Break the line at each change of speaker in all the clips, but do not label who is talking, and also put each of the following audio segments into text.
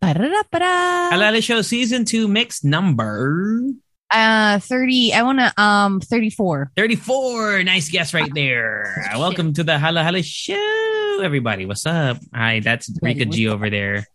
Ba-da-da-ba-da.
Halo Halo Show Season 2 mix number
Uh, 30. I want to, um, 34.
34. Nice guess right there. Welcome to the Halo Halo Show, everybody. What's up? Hi, that's Rika G over there.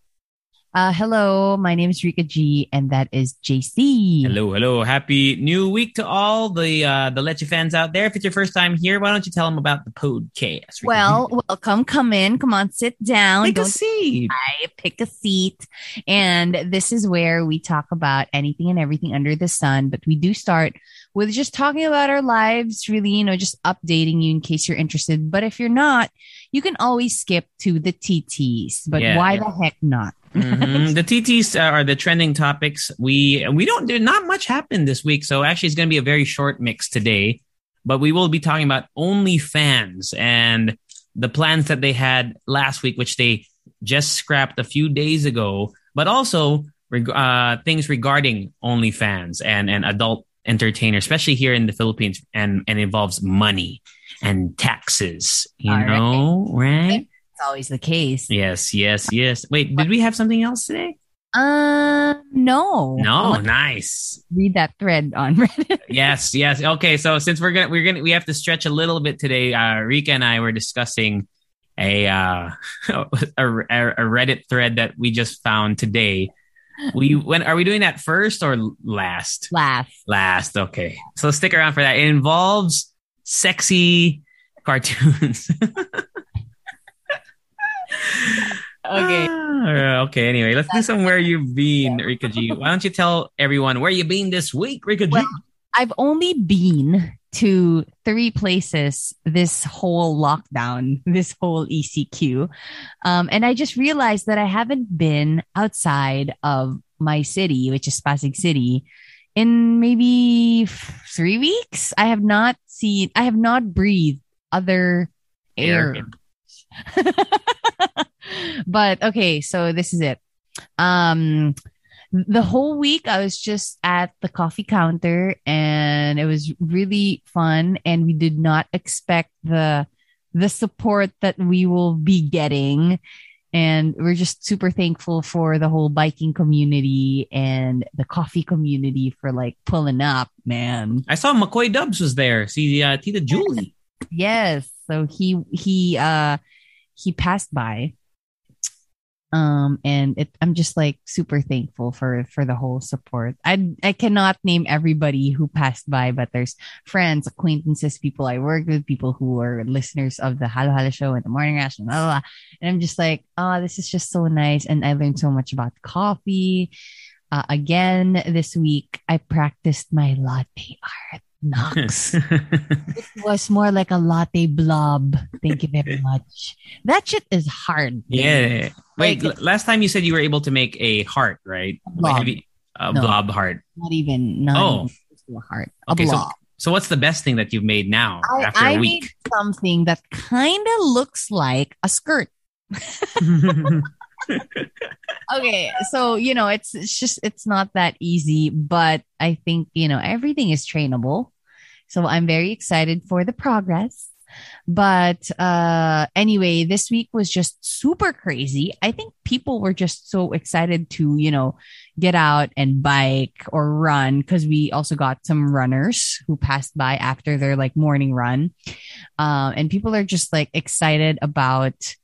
Uh, hello, my name is Rika G, and that is JC.
Hello, hello. Happy new week to all the uh, the Leche fans out there. If it's your first time here, why don't you tell them about the podcast? Rika?
Well, welcome. Come in. Come on, sit down.
a
Don't
seat.
cry, pick a seat. And this is where we talk about anything and everything under the sun. But we do start with just talking about our lives, really, you know, just updating you in case you're interested. But if you're not, you can always skip to the TTs. But
Yeah,
why
yeah.
the heck not?
Mhm. The TTs are the trending topics. We we don't do not much happened this week, so actually it's going to be a very short mix today. But we will be talking about OnlyFans and the plans that they had last week, which they just scrapped a few days ago. But also reg- uh, things regarding OnlyFans and and adult entertainer, especially here in the Philippines, and and involves money and taxes. You
All right.
know, right?
It's always the case.
Yes, yes, yes. Wait, did we have something else today?
Um, no.
No, nice.
read that thread on Reddit.
Yes, yes. Okay, so since we're gonna we're gonna we have to stretch a little bit today, uh, Rika and I were discussing a uh a, a Reddit thread that we just found today. We when are we doing that first or last?
Laugh.
Last. Okay, so stick around for that. It involves sexy cartoons.
Okay.
Ah, okay. Anyway, let's do some where you've been, Rika G. Why don't you tell everyone where you've been this week, Rika G?
Well, I've only been to three places this whole lockdown, this whole ECQ. Um, and I just realized that I haven't been outside of my city, which is Pasig City, in maybe three weeks. I have not seen, I have not breathed other air. but okay, so this is it. Um, the whole week I was just at the coffee counter and it was really fun and we did not expect the the support that we will be getting and we're just super thankful for the whole biking community and the coffee community for like pulling up man
I saw McCoy Dubs was there. See uh, Tita Julie.
yes so he he uh he passed by. Um and it i'm just like super thankful for for the whole support. I i cannot name everybody who passed by but there's friends acquaintances people i work with people who are listeners of the halo halo show and the morning rush and blah, blah, blah. and i'm just like oh this is just so nice. And i learned so much about coffee. Uh, again this week i practiced my latte art Knox. It was more like a latte blob. Thank you very much. That shit is hard.
yeah. Wait,
Like-
last time you said you were able to make a heart, right? Wait,
blob.
you- a
No.
blob heart.
Not even. Not
Oh.
even a heart. A
Okay, so
blob.
so what's the best thing that you've made now
I,
after
I
a
made
week?
something that kind of looks like a skirt. Okay, so you know, it's it's just it's not that easy, but I think you know everything is trainable. So I'm very excited for the progress. But uh anyway, this week was just super crazy. I think people were just so excited to, you know, get out and bike or run because we also got some runners who passed by after their like morning run. Um and people are just like excited about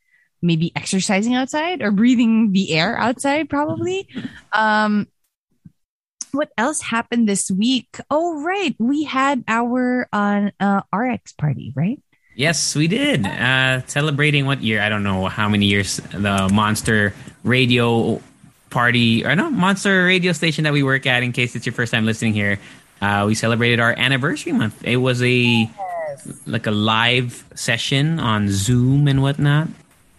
maybe exercising outside or breathing the air outside probably um what else happened this week oh right we had our uh, uh rx party right
Yes, we did. Uh, celebrating what year? I don't know how many years the Monster Radio party or no Monster Radio station that we work at. In case it's your first time listening here, uh, we celebrated our anniversary month. It was a like a live session on Zoom and whatnot.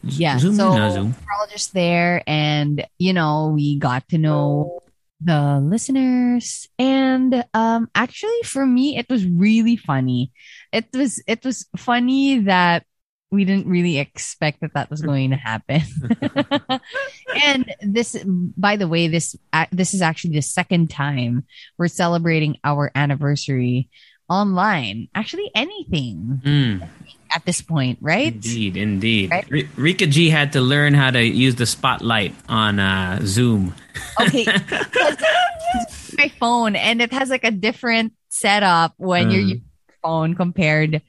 Yeah,
Zoom
so-
or no Zoom?
we're all just there and you know we got to know the listeners. And um actually for me it was really funny. It was it was funny that we didn't really expect that that was going to happen. And this by the way this this is actually the second time we're celebrating our anniversary online actually anything
Mm,
at this point right
indeed, indeed.
Right?
R- Rika G had to learn how to use the spotlight on uh, Zoom.
Okay. my phone and it has like a different setup when you're
Mm.
using your phone compared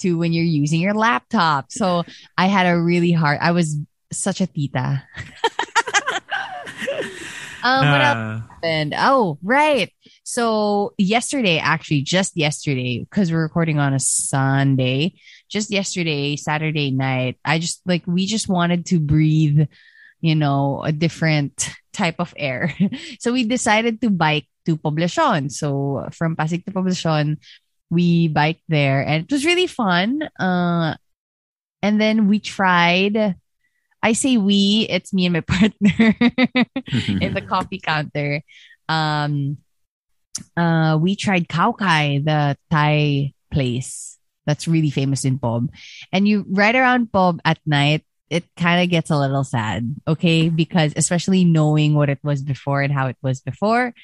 to when you're using your laptop. So I had a really hard I was such a tita. um what else
Uh,
happened? Oh, right. So yesterday, actually, just yesterday, because we're recording on a Sunday, just yesterday, Saturday night, I just like we just wanted to breathe, you know, a different type of air. so we decided to bike to Poblacion. So from Pasig to Poblacion, we biked there and it was really fun. Uh and then we tried I say we, it's me and my partner in the coffee counter. Um, uh, we tried Kaukai, the Thai place that's really famous in Pob. And you right around Pob at night, it kind of gets a little sad, okay? Because especially knowing what it was before and how it was before,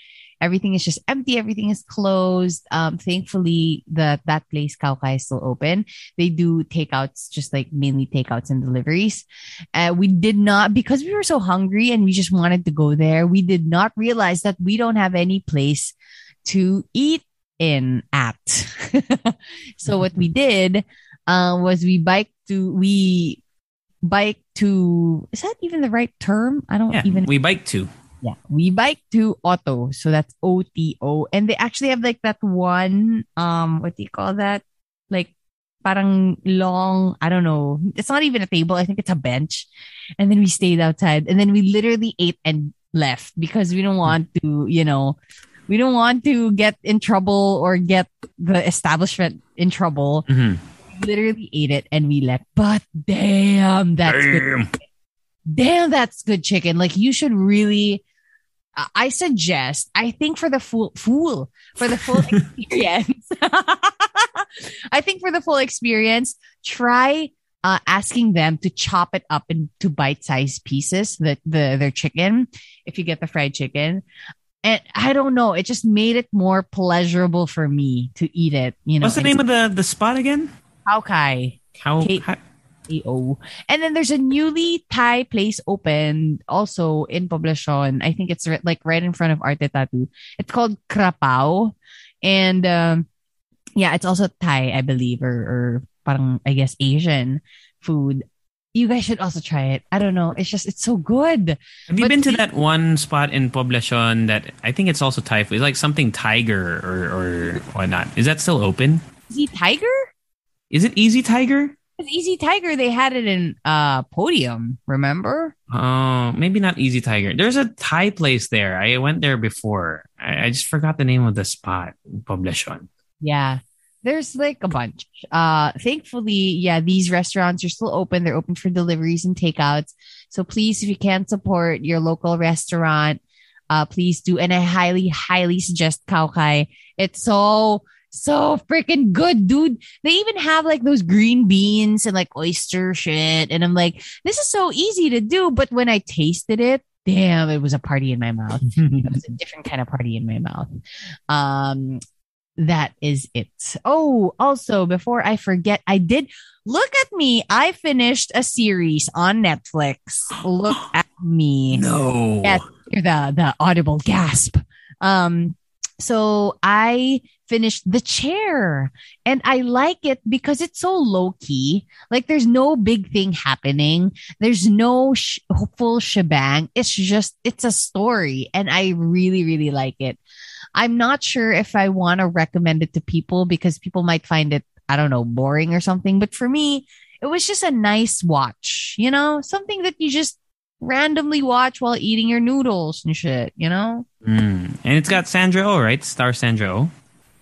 everything is just empty, everything is closed. Um, thankfully, the that place Kaukai is still open. They do takeouts, just like mainly takeouts and deliveries. Uh, we did not because we were so hungry and we just wanted to go there. We did not realize that we don't have any place to eat in at. so what we did uh, was we biked to we bike to is that even the right term? I don't
yeah,
even
we bike to.
yeah, we bike to Otto, so that's O T O, and they actually have like that one um what do you call that? Like parang long, I don't know. It's not even a table. I think it's a bench. And then we stayed outside and then we literally ate and left because we don't want to, you know, we don't want to get in trouble or get the establishment in trouble.
Mhm.
We literally ate it and we left. But damn, that's good
Damn.
damn that's good chicken like you should really I- i suggest i think for the full fool for the full experience i think for the full experience try uh, asking them to chop it up into bite-sized pieces the, the their chicken if you get the fried chicken and i don't know it just made it more pleasurable for me to eat it you know
What's the name of the, the spot again?
how kai
How,
Kate-
how
AO. And then there's a newly Thai place opened also in Poblacion. I think it's ri- like right in front of Arte Tattoo. It's called Krapao. And um, yeah, it's also Thai, I believe, or, or parang, I guess, Asian food. You guys should also try it. I don't know. It's just, it's so good.
Have you
But
been to
see-
that one spot in Poblacion that I think it's also Thai food? It's like something tiger or, or whatnot. Is that still open?
Easy Tiger?
Is it Easy Tiger?
It's Easy Tiger. They had it in uh Podium, remember?
Oh, maybe not Easy Tiger. There's a Thai place there. I went there before. I, I just forgot the name of the spot. Poblacion.
Yeah. There's like a bunch. Uh thankfully, yeah, these restaurants are still open. They're open for deliveries and takeouts. So please, if you can support your local restaurant, uh please do. And I highly, highly suggest Kaukai. It's so so freaking good, dude. They even have like those green beans and like oyster shit. And I'm like, this is so easy to do. But when I tasted it, damn, it was a party in my mouth it was a different kind of party in my mouth. Um, that is it. Oh, also, before I forget, I did look at me. I finished a series on Netflix. Look at me.
no.
Yes, the the audible gasp. Um, so I finished The Chair, and I like it because it's so low key. Like there's no big thing happening. There's no sh- full shebang. It's just it's a story, and I really really like it. I'm not sure if I want to recommend it to people because people might find it I don't know boring or something. But for me, it was just a nice watch. You know, something that you just randomly watch while eating your noodles and shit, you know?
Mm. And it's got Sandra Oh, right? Star Sandra Oh.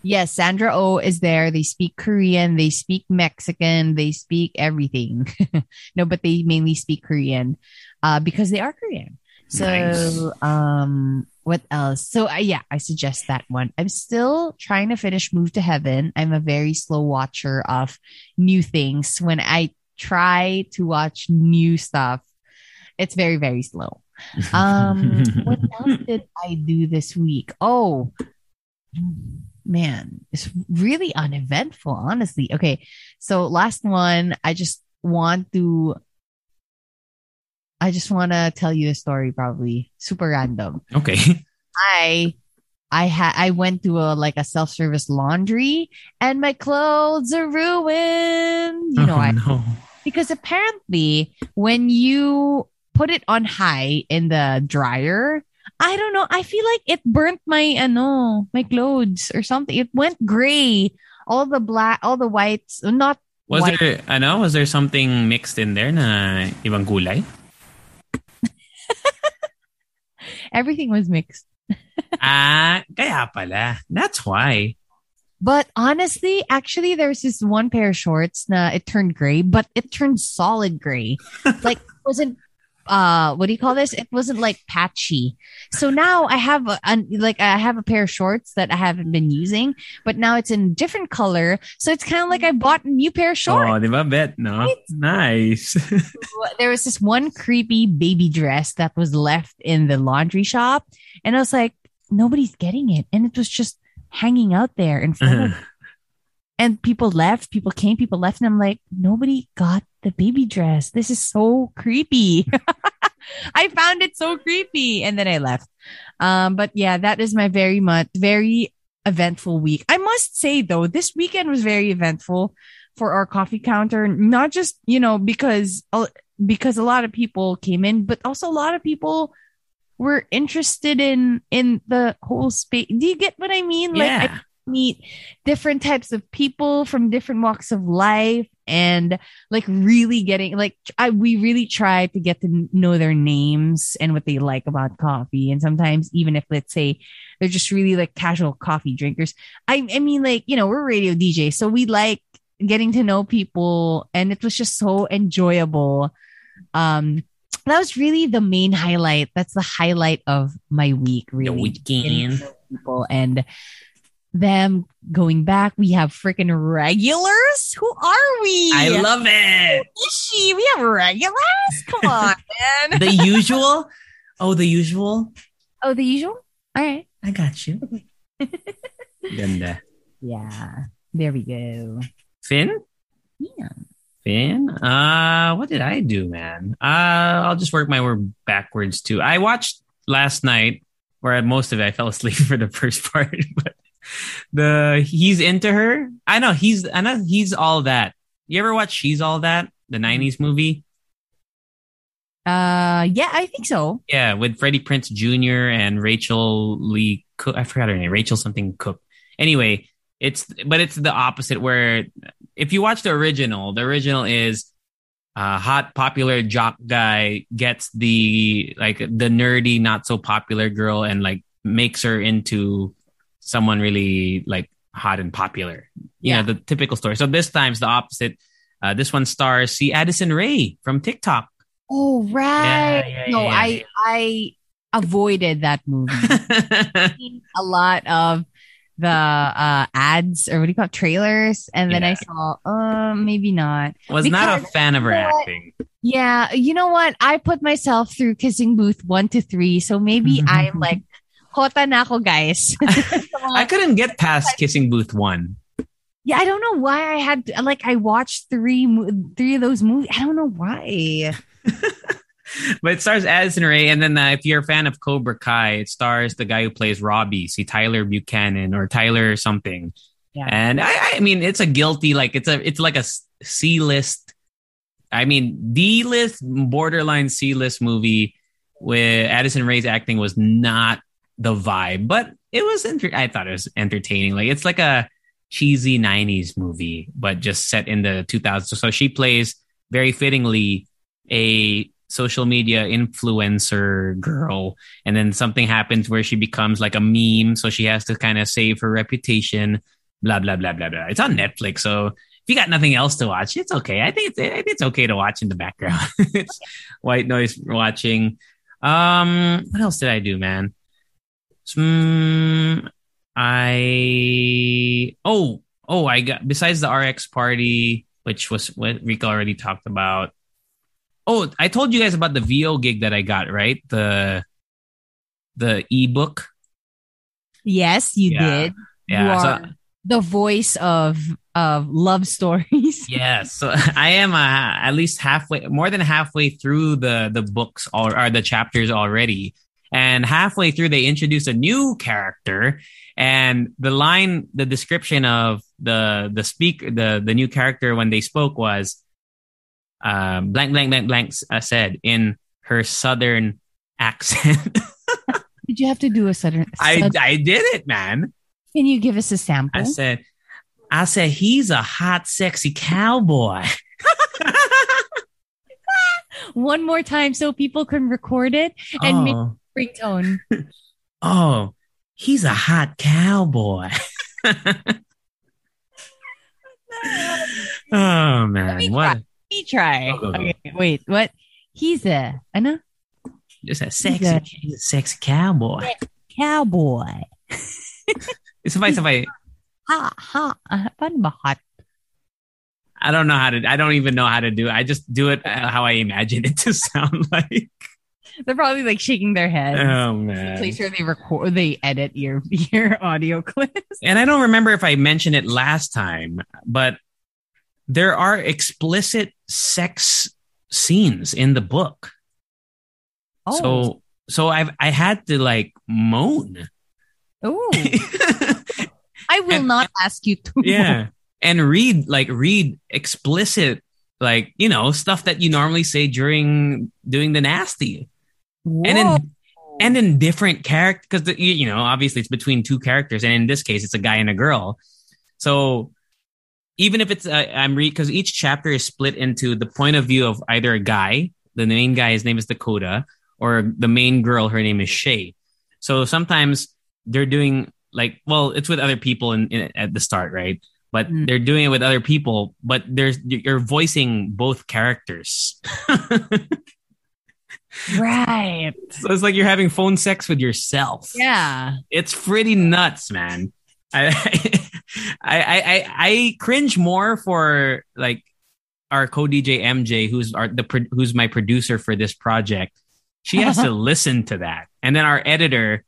Yes, Sandra O oh is there. They speak Korean, they speak Mexican, they speak everything. no, but they mainly speak Korean uh, because they are Korean. So, nice. um, what else? So, uh, yeah, I suggest that one. I'm still trying to finish Move to Heaven. I'm a very slow watcher of new things. When I try to watch new stuff, it's very, very slow. Um, what else did I do this week? Oh, man, it's really uneventful, honestly. Okay, so last one, I just want to. I just want to tell you a story, probably super random.
Okay.
I I had I went to a like a self service laundry and my clothes are ruined. You know, oh, I no. because apparently when you put it on high in the dryer, I don't know. I feel like it burnt my ano, my clothes or something. It went gray. All the black, all the whites, not
Was
white.
there know. was there something mixed in there na ibang gulay?
Everything was mixed.
ah, kaya pala. That's why.
But honestly, actually, there's this one pair of shorts na it turned gray, but it turned solid gray. like wasn't uh what do you call this? It wasn't like patchy. So now i have a, a, like i have a pair of shorts that i haven't been using but now it's in different color. So it's kind of like i bought a new pair of shorts.
oh di ba bet no nice.
There was this one creepy baby dress that was left in the laundry shop and i was like nobody's getting it. And it was just hanging out there in front of and people left, people came, people left, and I'm like, nobody got the baby dress. This is so creepy. I found it so creepy. And then I left. Um, but yeah, that is my very much, very eventful week. I must say though, this weekend was very eventful for our coffee counter, not just, you know, because, because a lot of people came in, but also a lot of people were interested in, in the whole space. Do you get what I mean?
Yeah.
Like, I, meet different types of people from different walks of life and like really getting like I we really try to get to know their names and what they like about coffee. And sometimes even if let's say they're just really like casual coffee drinkers I I mean like you know we're radio DJ so we like getting to know people and it was just so enjoyable. Um that was really the main highlight. That's the highlight of my week really
the weekend.
people and them going back. We have freaking regulars. Who are we?
I love it.
Who is she? We have regulars. Come on, man.
the usual. Oh, the usual.
Oh, the usual. All right,
I got you. Ganda.
Yeah. There we go.
Finn.
Yeah.
Finn. Uh, what did I do, man? Uh, I'll just work my way backwards too. I watched last night, where most of it I fell asleep for the first part, but the he's into her. I know he's I know he's all that. You ever watch She's All That, the '90s movie?
Uh, yeah, I think so.
Yeah, with Freddie Prinze Jr. and Rachael Leigh Cook. I forgot her name. Rachel something Cook. Anyway, it's but it's the opposite. Where if you watch the original, the original is a hot popular jock guy gets the like the nerdy not so popular girl and like makes her into someone really like hot and popular. You yeah. know, the typical story. So this time's the opposite. Uh, this one stars see Addison Rae from TikTok.
Oh right. Yeah, yeah, no, I I avoided that movie. a lot of the uh ads or what do you call it, trailers, and then I saw, uh, maybe not.
Was because, not a fan of her acting.
Yeah, you know what? I put myself through kissing booth one to three, so maybe I'm like Hota na ako, guys.
I couldn't get past Kissing Booth 1.
Yeah, I don't know why I had like I watched three three of those movies. I don't know why.
but it stars Addison Rae, and then uh, if you're a fan of Cobra Kai, it stars the guy who plays Robbie, see Tyler Buchanan or Tyler something. Yeah. And I, I mean, it's a guilty like it's a it's like a C list. I mean, D list, borderline C list movie where Addison Rae's acting was not the vibe, but it was. I thought it was entertaining. Like it's like a cheesy '90s movie, but just set in the 2000s. So she plays very fittingly a social media influencer girl. And then something happens where she becomes like a meme. So she has to kind of save her reputation blah blah blah blah blah. It's on netflix. So if you got nothing else to watch it's okay. I think it's, I think it's okay to watch in the background. It's white noise watching. Um what else did i do man Hmm, i oh oh i got besides the rx party which was what Rico already talked about Oh, I told you guys about the VO gig that I got, right? The the ebook.
Yes, you
Yeah.
did.
Yeah.
You
so-
the voice of of love stories.
Yes, so I am uh, at least halfway, more than halfway through the the books or, or the chapters already, and halfway through they introduce a new character, and the line, the description of the the speak the the new character when they spoke was, um, blank blank blank blank uh, said in her southern accent.
Did you have to do a sudden?
I I did it, man.
can you give us a sample?
I said, I said he's a hot, sexy cowboy.
One more time so people can record it and make
oh,
ringtone.
oh, he's a hot cowboy. oh man,
me
what?
Let me try.
Go, go, go.
Okay, wait, what? He's a, I know.
Just a sexy,
Yeah.
he's a sexy cowboy.
cowboy. Ha, ha. Uh, paano ba hot?
I don't know how to. I don't even know how to do. it. I just do it uh, how I imagine it to sound like.
They're probably like shaking their heads.
Oh man.
Place where they record, they edit your your audio clips.
and I don't remember if I mentioned it last time, but there are explicit sex scenes in the book.
Oh,
So so I've I had to like moan.
Oh. I will
And-
not ask you to.
yeah. And read like read explicit like, you know, stuff that you normally say during doing the nasty. And in and in different character because you, you know obviously it's between two characters. And in this case it's a guy and a girl. So even if it's uh, i'm read because each chapter is split into the point of view of either a guy the main guy his name is dakota or the main girl her name is shay. So sometimes they're doing like well it's with other people in, in at the start right? But
Mm.
they're doing it with other people but there's you're voicing both characters
right.
so it's like you're having phone sex with yourself
Yeah.
it's pretty nuts, man. I, I, I, I, cringe more for like our co DJ MJ, who's our the who's my producer for this project. She has to listen to that, and then our editor,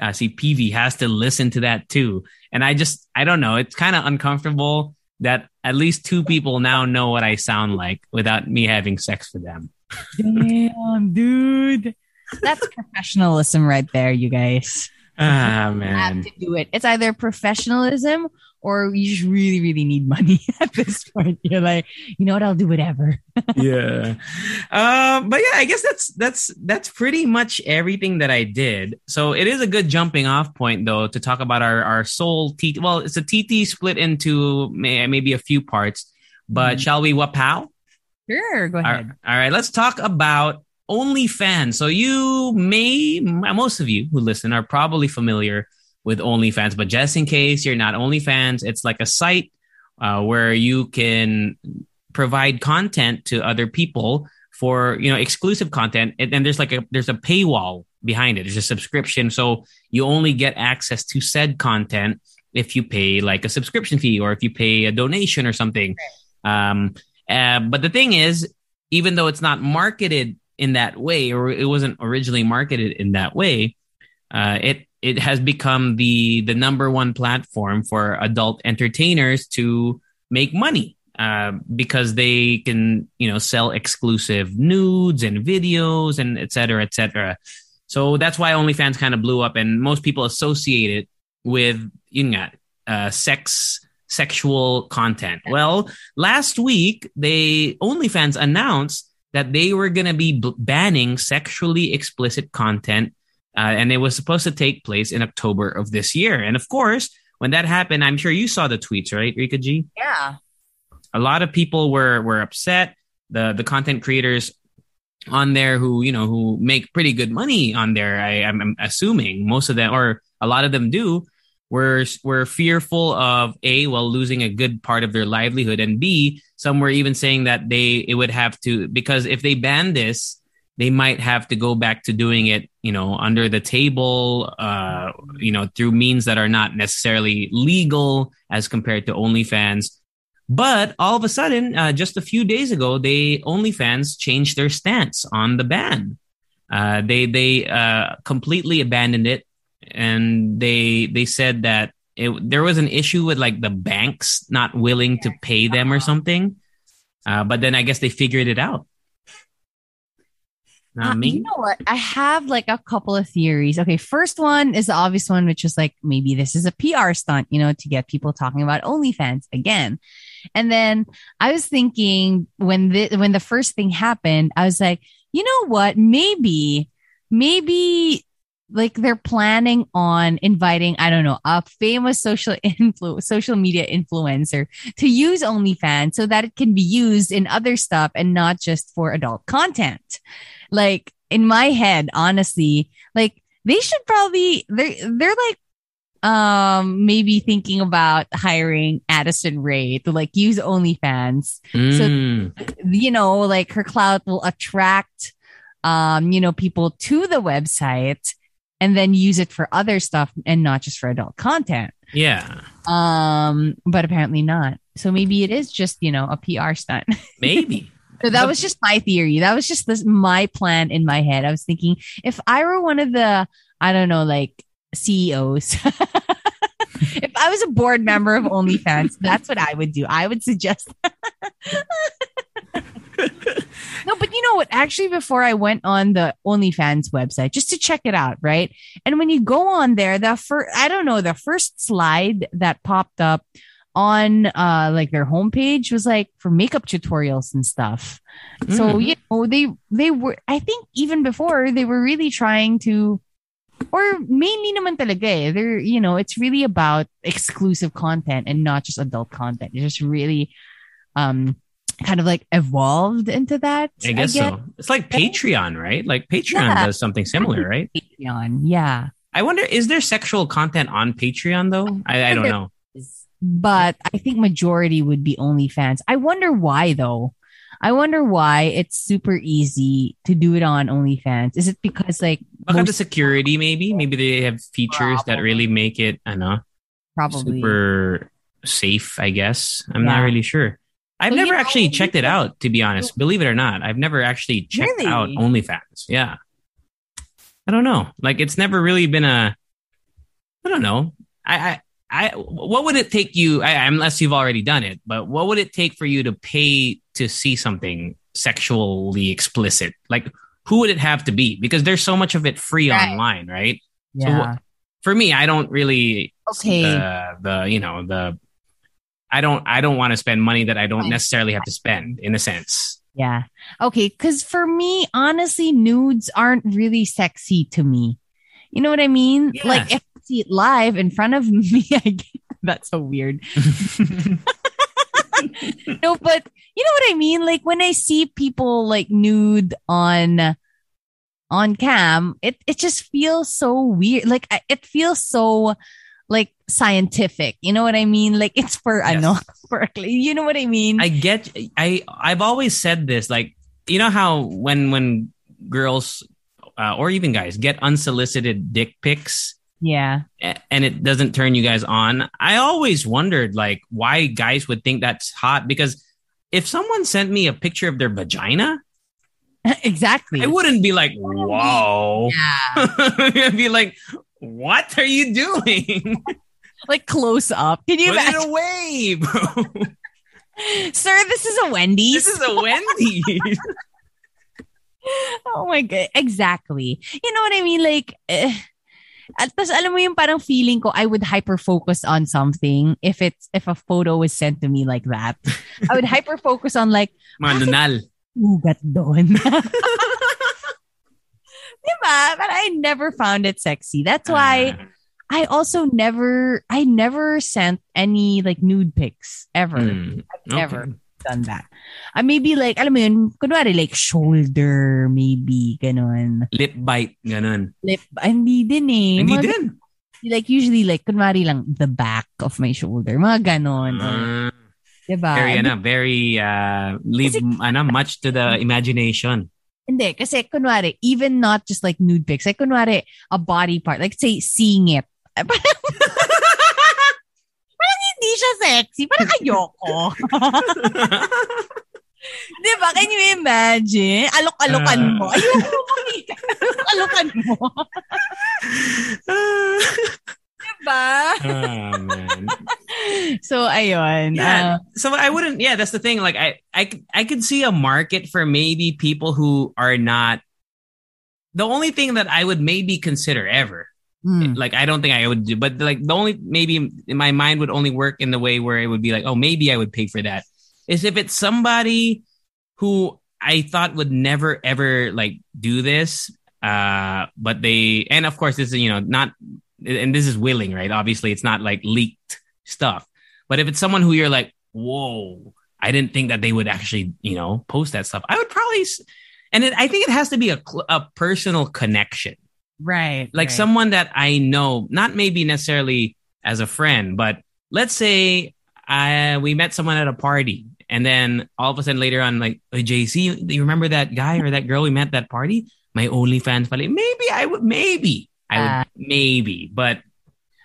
uh, see PV, has to listen to that too. And I just, I don't know, it's kind of uncomfortable that at least two people now know what I sound like without me having sex with them.
Damn, dude. That's professionalism right there, you guys.
Ah man.
have to do it. It's either professionalism or you just really, really need money at this point. You're like, you know what? I'll do whatever.
yeah. Uh, but yeah, I guess that's that's that's pretty much everything that I did. So it is a good jumping off point though to talk about our our soul TT. Well, it's a TT split into may, maybe a few parts. But
Mhm.
shall we wapow?
Sure, go ahead.
all right, let's talk about OnlyFans. So you may, most of you who listen are probably familiar with OnlyFans, but just in case you're not OnlyFans, it's like a site uh, where you can provide content to other people for you know exclusive content, and, and there's like a there's a paywall behind it. There's a subscription, so you only get access to said content if you pay like a subscription fee or if you pay a donation or something. Um, uh, but the thing is, even though it's not marketed in that way, or it wasn't originally marketed in that way, uh, it it has become the the number one platform for adult entertainers to make money uh, because they can you know sell exclusive nudes and videos and et cetera, et cetera. So that's why OnlyFans kind of blew up, and most people associate it with you know uh, sex sexual content. Well, last week they OnlyFans announced that they were going to be b- banning sexually explicit content, uh, and it was supposed to take place in October of this year. And of course, when that happened, I'm sure you saw the tweets, right, Rika G?
Yeah.
a lot of people were were upset. The the content creators on there who you know who make pretty good money on there. I, I'm, I'm assuming most of them or a lot of them do. Were were fearful of a well losing a good part of their livelihood, and b some were even saying that they it would have to because if they ban this, they might have to go back to doing it, you know, under the table, uh, you know, through means that are not necessarily legal as compared to OnlyFans. But all of a sudden, uh, just a few days ago, they OnlyFans changed their stance on the ban. Uh, they they uh, completely abandoned it, and they they said that it, there was an issue with like the banks not willing to pay them or something. Uh, but then I guess they figured it out. Not
Uh,
me.
You know what? I have like a couple of theories. Okay, first one is the obvious one, which is like maybe this is a PR stunt, you know, to get people talking about OnlyFans again. And then I was thinking when the when the first thing happened, I was like, you know what? Maybe, maybe like they're planning on inviting, I don't know, a famous social influ social media influencer to use OnlyFans so that it can be used in other stuff and not just for adult content. Like in my head, honestly, like they should probably they're they're like um maybe thinking about hiring Addison Rae to like use OnlyFans.
Mm.
You know, like her clout will attract um, you know, people to the website and then use it for other stuff and not just for adult content.
yeah,
Um, but apparently not. So maybe it is just, you know, a PR stunt.
maybe.
So that was just my theory. That was just this my plan in my head. I was thinking if I were one of the I don't know like CEOs, if I was a board member of OnlyFans, that's what I would do. I would suggest. no, but you know what? Actually, before I went on the OnlyFans website just to check it out, right? And when you go on there, the first I don't know the first slide that popped up on uh like their homepage was like for makeup tutorials and stuff. So
Mm.
you know they they were I think even before they were really trying to or mainly naman talaga eh. They're you know it's really about exclusive content and not just adult content. It's just really um kind of like evolved into that.
I guess so. It's like Patreon, right? Like Patreon
Yeah.
does something similar, right?
Patreon. Yeah.
I wonder, is there sexual content on Patreon though? I, I don't know.
But I think majority would be OnlyFans. I wonder why though. I wonder why it's super easy to do it on OnlyFans. Is it because like
Baka the security, maybe. Maybe they have features that really make it, I know,
probably
super safe. I guess I'm not really sure. I've
So, you
never
know,
actually checked it out, to be honest. Believe it or not, I've never actually checked
Really?
out OnlyFans. Yeah, I don't know. Like, it's never really been a. I don't know. I, I, I what would it take you? I, unless you've already done it, but what would it take for you to pay to see something sexually explicit? Like, who would it have to be? Because there's so much of it free
Right.
online, right?
Yeah.
what- For me, I don't really
Okay.
the the you know the I don't I don't want to spend money that I don't necessarily have to spend in a sense.
Yeah. Okay. Cause for me, honestly, nudes aren't really sexy to me. You know what I mean?
Yeah.
Like if I see it live in front of me, I get, that's so weird. no, but you know what I mean? Like when I see people like nude on on cam, it it just feels so weird. Like it feels so scientific. You know what I mean? Like it's for I
Yes.
know for you know what I mean?
I get I I've always said this like you know how when when girls uh, or even guys get unsolicited dick pics
yeah.
and it doesn't turn you guys on. I always wondered like why guys would think that's hot because if someone sent me a picture of their vagina,
exactly.
I wouldn't be like, "Whoa."
Yeah.
I'd be like, "What are you doing?"
Like close up. Can you
Put it
imagine?
away, bro.
Sir, this is a Wendy's.
this is a Wendy's.
oh my god. Exactly. You know what I mean? Like, eh, at tas alam mo yung parang feeling ko, I would hyper focus on something if it's, if a photo was sent to me like that. I would hyper focus on like,
Mananal.
ugat doon. Diba? But I never found it sexy. That's why I also never, I never sent any like nude pics ever.
Mm, okay.
Never. done that. Uh, maybe like, alam mo yun, kunwari like shoulder, maybe, ganun.
Lip bite, ganun.
Lip, ah, hindi din eh.
Hindi
Mga
din.
Like usually like, kunwari lang, the back of my shoulder. Mga ganon. or,
Ah,
diba?
very, ano, very, uh, leave, ano, much to the imagination.
Hindi, kasi kunwari, even not just like nude pics, like kunwari, a body part, like say, seeing it. Parang, parang hindi siya sexy. Parang ayoko. Di ba? Can you imagine? Alok-alokan
Ah.
mo. Ayoko makita. Alok-alokan mo. Di ba?
oh, man.
So, ayun.
Yeah.
Uh,
so I wouldn't. Yeah, that's the thing. Like I, I, I could see a market for maybe people who are not. The only thing that I would maybe consider ever,
mm,
like I don't think I would do, but like the only maybe my mind would only work in the way where it would be like, oh, maybe I would pay for that, is if it's somebody who I thought would never ever like do this, uh, but they, and of course, this is you know not, and this is willing, right? Obviously, it's not like leaked stuff, but if it's someone who you're like, whoa, I didn't think that they would actually, you know, post that stuff, I would probably, and it, I think it has to be a a personal connection
right.
like
right.
someone that I know, not maybe necessarily as a friend, but let's say I we met someone at a party, and then all of a sudden later on, like, hey, JC, do you remember that guy or that girl we met at that party? My only OnlyFans pala. Maybe I would, maybe I would,
Ah.
maybe, but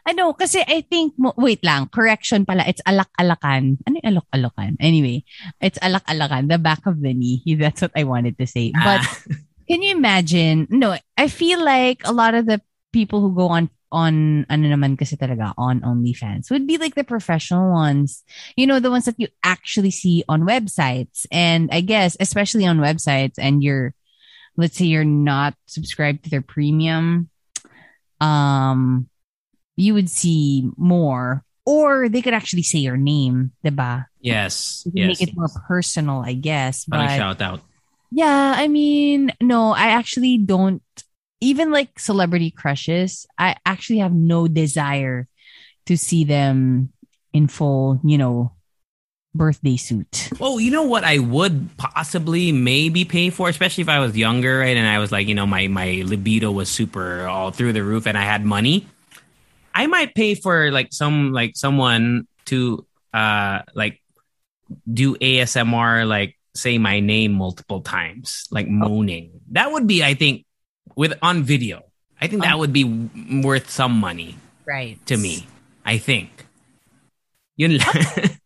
Ano, kasi I think, mo, wait lang, correction pala, it's alak-alakan. Ano yung alok-alokan? Anyway, it's alak-alakan, the back of the knee. That's what I wanted to say. But
ah,
can you imagine, no, I feel like a lot of the people who go on, on, ano naman kasi talaga, on OnlyFans would be like the professional ones. You know, the ones that you actually see on websites. And I guess, especially on websites and you're, let's say you're not subscribed to their premium, um, you would see more. Or they could actually say your name, diba?
yes,
You can
yes,
make it more personal, I guess. But
shout out.
Yeah, I mean, no, I actually don't. Even like celebrity crushes, I actually have no desire to see them in full, you know, birthday suit.
Oh, you know what I would possibly maybe pay for, especially if I was younger, right? And I was like, you know, my my libido was super all through the roof and I had money. I might pay for like some like someone to uh like do ASMR like say my name multiple times, like oh. moaning. That would be I think with on video. I think that oh. would be worth some money
Right.
to me. I think. Yun lang.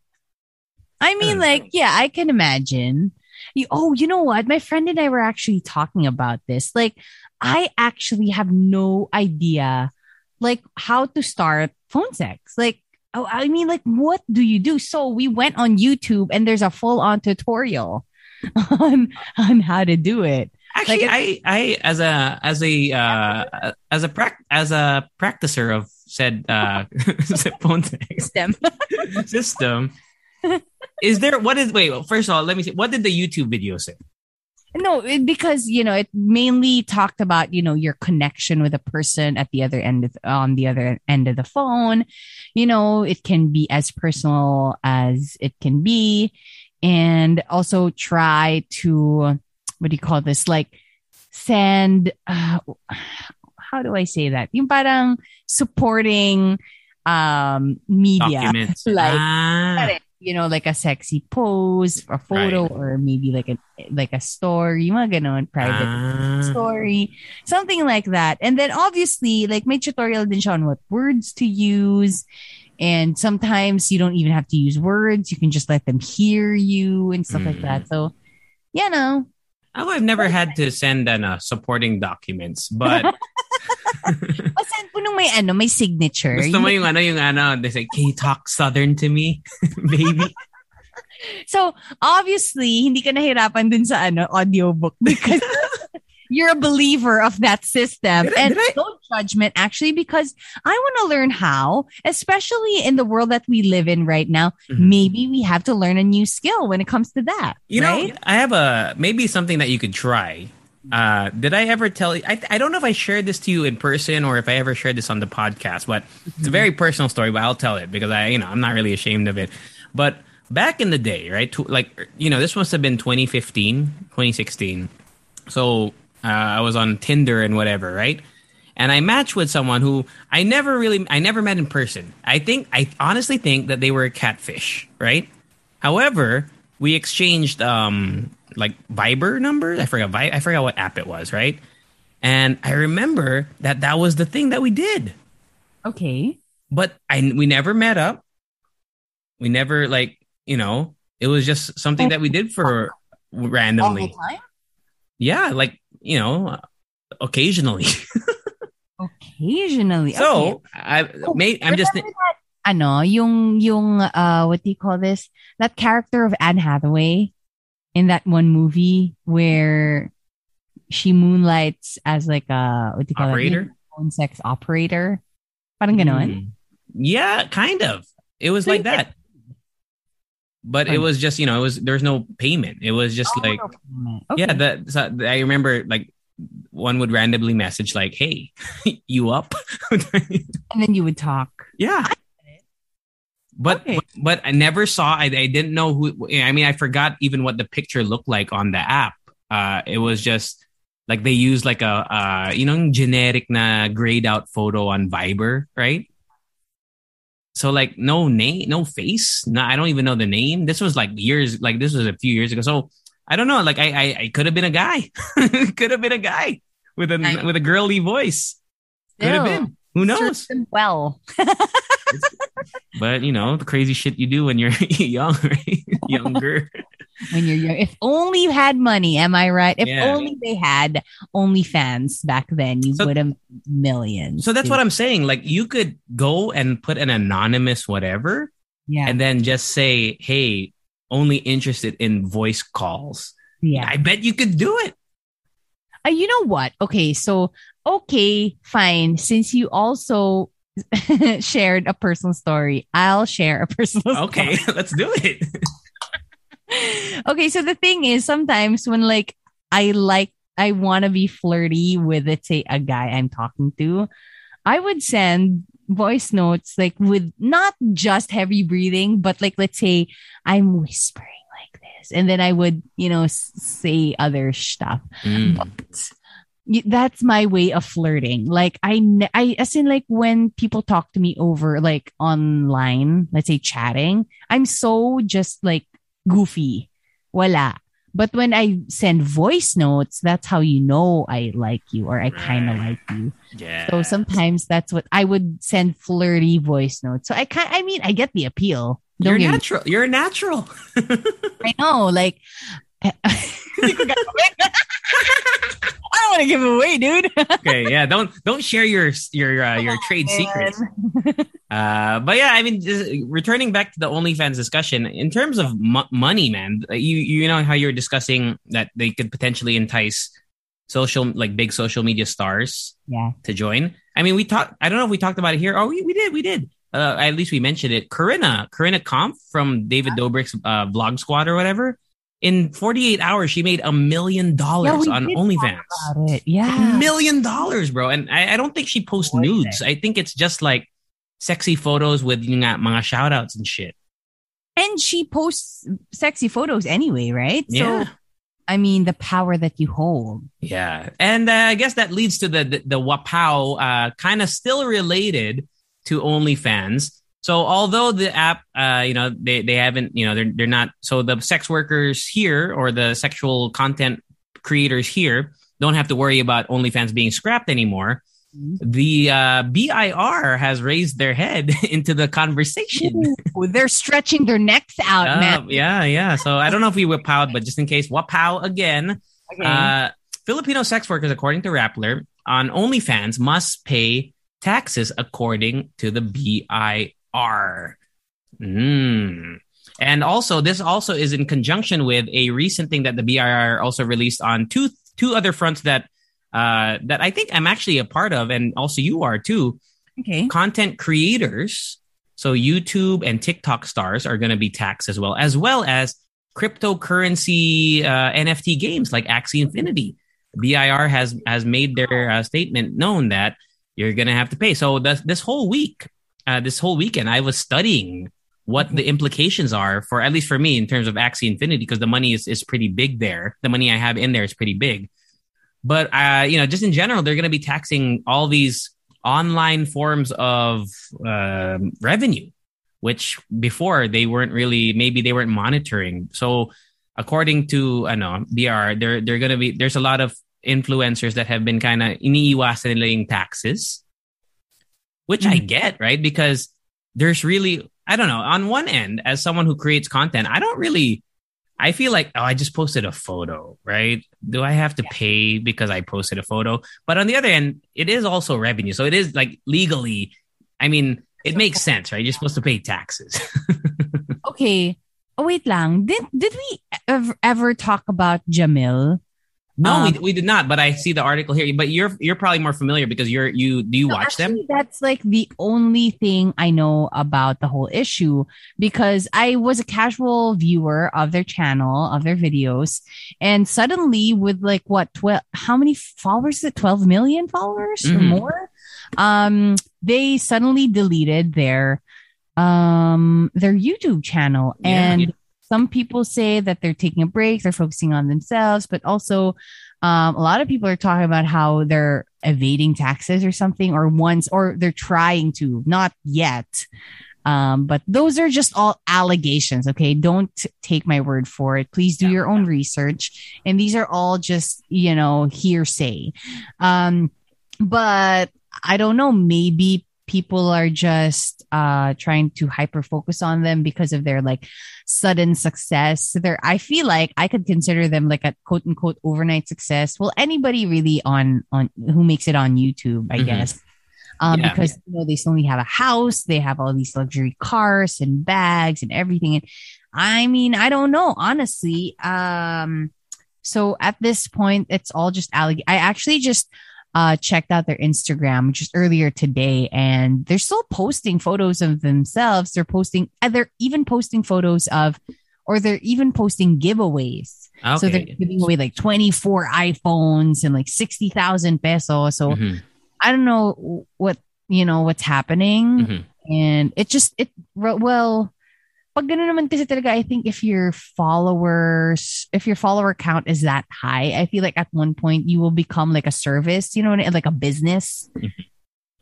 I mean, uh. like, yeah, I can imagine. You, oh, you know what? My friend and I were actually talking about this. Like, I actually have no idea, like, how to start phone sex. Like, oh, I mean, like, what do you do? So we went on YouTube, and there's a full-on tutorial on on how to do it.
Actually,
Like,
I, I, as a, as a, uh, as a prac, as a practicer of said, uh, phone sex
Them.
system, is there, what is, wait, well, first of all, let me see, what did the YouTube video say?
No, it, because you know it mainly talked about you know your connection with a person at the other end of on the other end of the phone. You know, it can be as personal as it can be, and also try to what do you call this? Like send. Uh, how do I say that? Yung parang supporting um media
Documents.
like
ah,
you know, like a sexy pose, a photo,
Right.
or maybe like a like a story, mga ganon, private
ah.
story, something like that. And then obviously, like may tutorial din siya on what words to use. And sometimes you don't even have to use words. You can just let them hear you and stuff like
Mm.
that. So, you know,
Oh, I've never had to send an, uh, supporting documents, but
Pasan po nung may ano, may signature.
gusto mo yung ano, yung ano, they say, can you talk Southern to me, baby?
So, obviously, hindi ka nahirapan dun sa ano, audiobook because you're a believer of that system.
Did
and
I-
no judgment, actually, because I want to learn how, especially in the world that we live in right now.
Mhm.
Maybe we have to learn a new skill when it comes to that.
You
right?
know, I have a maybe something that you could try. Uh, did I ever tell you? I, I don't know if I shared this to you in person or if I ever shared this on the podcast, but it's a very personal story. But I'll tell it because I, you know, I'm not really ashamed of it. But back in the day, right? Like you know, this must have been 2015, 2016. So uh, I was on Tinder and whatever, right? And I matched with someone who I never really, I never met in person. I think, I honestly think that they were a catfish, right? However, we exchanged um like Viber numbers. I forgot, I forgot what app it was, right? And I remember that that was the thing that we did.
Okay.
But I we never met up. We never like you know it was just something that we did for randomly.
All the time?
Yeah, like you know, occasionally.
Occasionally.
so
okay.
I may I'm just
that, ano, yung, yung, uh, what do you call this? That character of Anne Hathaway in that one movie where she moonlights as like a, what do you call
Operator?
it? Phone sex operator. Parang ganon.
Mm. Yeah, kind of. It was
So
like that. But it was just, you know, it was there's no payment. It was just like
okay.
yeah, that so I remember like one would randomly message like, "Hey, you up?"
and then you would talk.
yeah. But,
Okay.
but but I never saw I, I didn't know who I mean I forgot even what the picture looked like on the app. Uh it was just like they used like a uh you know generic na grayed out photo on Viber, right? So like no name, no face. No, I don't even know the name. This was like years, like this was a few years ago. So I don't know. Like I, I, I could have been a guy. could have been a guy with a
I-
with a girly voice. Could have been. Who knows?
well.
But you know the crazy shit you do when you're young, right? Younger.
when you're young. If only you had money, am I right? If
Yeah.
only they had OnlyFans back then, you
So-
would have millions.
So that's
dude.
what I'm saying. Like you could go and put an anonymous whatever,
Yeah.
and then just say, "Hey, only interested in voice calls."
yeah.
I bet you could do it.
Uh, you know what? Okay, so okay, fine. Since you also shared a personal story, I'll share a personal
Okay, let's do it.
okay, so the thing is, sometimes when like I like I want to be flirty with let's say a guy I'm talking to, I would send voice notes like with not just heavy breathing, but like let's say I'm whispering like this, and then I would you know s- say other stuff.
Mm.
but that's my way of flirting. Like I, I, as in like when people talk to me over like online, let's say chatting, I'm so just like goofy. Voila. But when I send voice notes, that's how you know I like you or I kind of like you.
Yeah.
So sometimes that's what I would send flirty voice notes. So I can I mean, I get the appeal. Don't
You're
get me-
natural. You're natural.
I know, like I don't want to give it away, dude.
okay, yeah. Don't don't share your your uh, your trade secrets. Uh, but yeah, I mean, just returning back to the OnlyFans discussion in terms of mo- money, man. You you know how you were discussing that they could potentially entice social like big social media stars
Yeah.
to join. I mean, we talked. I don't know if we talked about it here. Oh, we, we did. We did. Uh, at least we mentioned it. Corinna, Corinna Kopf from David Dobrik's uh, Vlog Squad or whatever. In 48 hours, she made a million dollars on OnlyFans.
It.
A
Yeah.
million dollars, bro. And I, I don't think she posts
What
nudes. I think it's just like sexy photos with you know, mga shout outs and shit.
And she posts sexy photos anyway, right?
Yeah.
So, I mean, the power that you hold.
Yeah. And uh, I guess that leads to the, the, the Wapow, uh, kind of still related to OnlyFans. So although the app, uh, you know, they, they haven't, you know, they're, they're not, so the sex workers here or the sexual content creators here don't have to worry about OnlyFans being scrapped anymore. The uh, BIR has raised their head into the conversation.
Ooh, they're stretching their necks out,
Uh,
man.
yeah, yeah. So I don't know if we wapowed, but just in case, what wapow again.
Okay.
Uh, Filipino sex workers, according to Rappler, on OnlyFans must pay taxes according to the BIR. Mm. And also, this also is in conjunction with a recent thing that the BIR also released on two two other fronts that uh, that I think I'm actually a part of, and also you are too
okay.
content creators, so YouTube and TikTok stars are going to be taxed as well, as well as cryptocurrency uh, NFT games like Axie Infinity. BIR has has made their uh, statement known that you're going to have to pay. So this this whole week, uh, this whole weekend, I was studying what the implications are for at least for me in terms of Axie Infinity because the money is is pretty big there. The money I have in there is pretty big. But uh, you know, just in general, they're going to be taxing all these online forms of uh, revenue, which before they weren't really maybe they weren't monitoring. So according to I know BR, they're they're going to be there's a lot of influencers that have been kind of iniiwasan taxes, which mm-hmm. I get right because there's really I don't know on one end as someone who creates content, I don't really I feel like, oh, I just posted a photo, right? Do I have to yeah. pay because I posted a photo? But on the other end, it is also revenue. So it is like legally, I mean, it makes sense, right? You're supposed to pay taxes.
okay. Oh, wait lang. Did, did we ever, ever talk about Jamil?
No, um, we, we did not. But I see the article here. But you're you're probably more familiar because you're you do you no, watch
actually,
them?
That's like the only thing I know about the whole issue because I was a casual viewer of their channel of their videos, and suddenly with like what twelve? How many followers? Is it twelve million followers mm-hmm. or more? Um, they suddenly deleted their um their YouTube channel yeah, and. Some people say that they're taking a break, they're focusing on themselves, but also um, a lot of people are talking about how they're evading taxes or something, or once, or they're trying to, not yet. Um, but those are just all allegations. Okay. Don't take my word for it. Please do your own research. And these are all just, you know, hearsay. Um, but I don't know. Maybe people are just uh trying to hyper focus on them because of their like sudden success. So they're i feel like i could consider them like a quote unquote overnight success. Well anybody really on on who makes it on youtube i mm-hmm. guess. Um yeah. because you know they suddenly have a house they have all these luxury cars and bags and everything. And i mean i don't know honestly. Um so at this point it's all just alleg- i actually just uh, checked out their Instagram just earlier today, and they're still posting photos of themselves. They're posting, uh, they're even posting photos of, or they're even posting giveaways. Okay. So they're giving away like 24 iPhones and like 60,000 pesos. So mm-hmm. I don't know what, you know, what's happening. Mm-hmm. And it just, it, well, pag ganun naman kasi talaga, I think if your followers, if your follower count is that high, I feel like at one point you will become like a service, you know, like a business.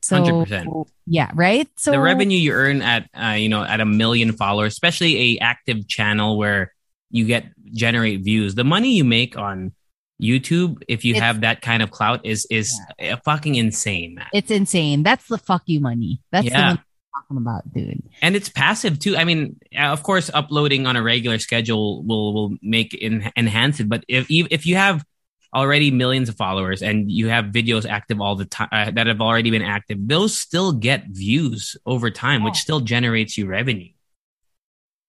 So 100%. yeah, right. So
the revenue you earn at, uh, you know, at a million followers, especially a active channel where you get generate views, the money you make on YouTube, if you have that kind of clout, is is yeah. fucking insane. Man.
It's insane. That's the fuck you money. That's yeah. the talking about, dude.
And it's passive too. I mean, uh, of course, uploading on a regular schedule will will make in, enhance it. But if if you have already millions of followers and you have videos active all the time uh, that have already been active, those still get views over time, which still generates you revenue,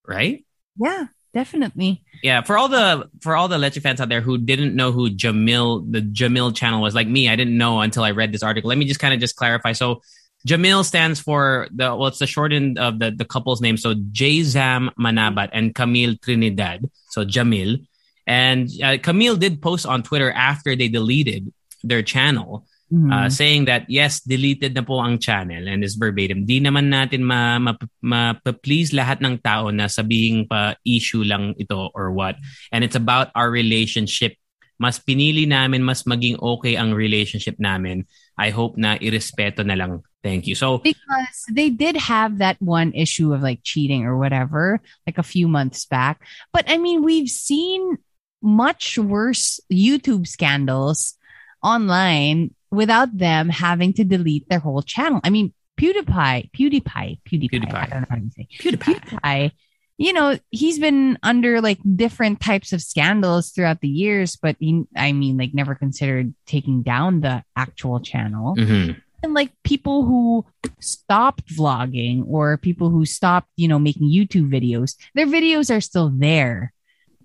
right?
Yeah, definitely.
Yeah, for all the for all the Leche fans out there who didn't know who Jamil the Jamil channel was, like me, I didn't know until I read this article. Let me just kind of just clarify. So Jamil stands for the well, it's the shortened of the, the couple's name. So Jayzam Manabat and Camille Trinidad. So Jamil. And uh, Camille did post on Twitter after they deleted their channel, mm-hmm. uh, saying that yes, deleted na po ang channel and is verbatim. Di naman natin ma, ma, ma, ma please lahat ng tao na sabihing pa issue lang ito or what. And it's about our relationship. Mas pinili namin mas maging okay ang relationship namin. I hope na irespeto na lang Thank you. So
because they did have that one issue of like cheating or whatever, like a few months back. But I mean, we've seen much worse YouTube scandals online without them having to delete their whole channel. I mean, PewDiePie, PewDiePie, PewDiePie, PewDiePie. I don't know how to say PewDiePie. PewDiePie. You know, he's been under like different types of scandals throughout the years, but he, I mean, like never considered taking down the actual channel. Mm-hmm and like people who stopped vlogging or people who stopped, you know, making YouTube videos, their videos are still there.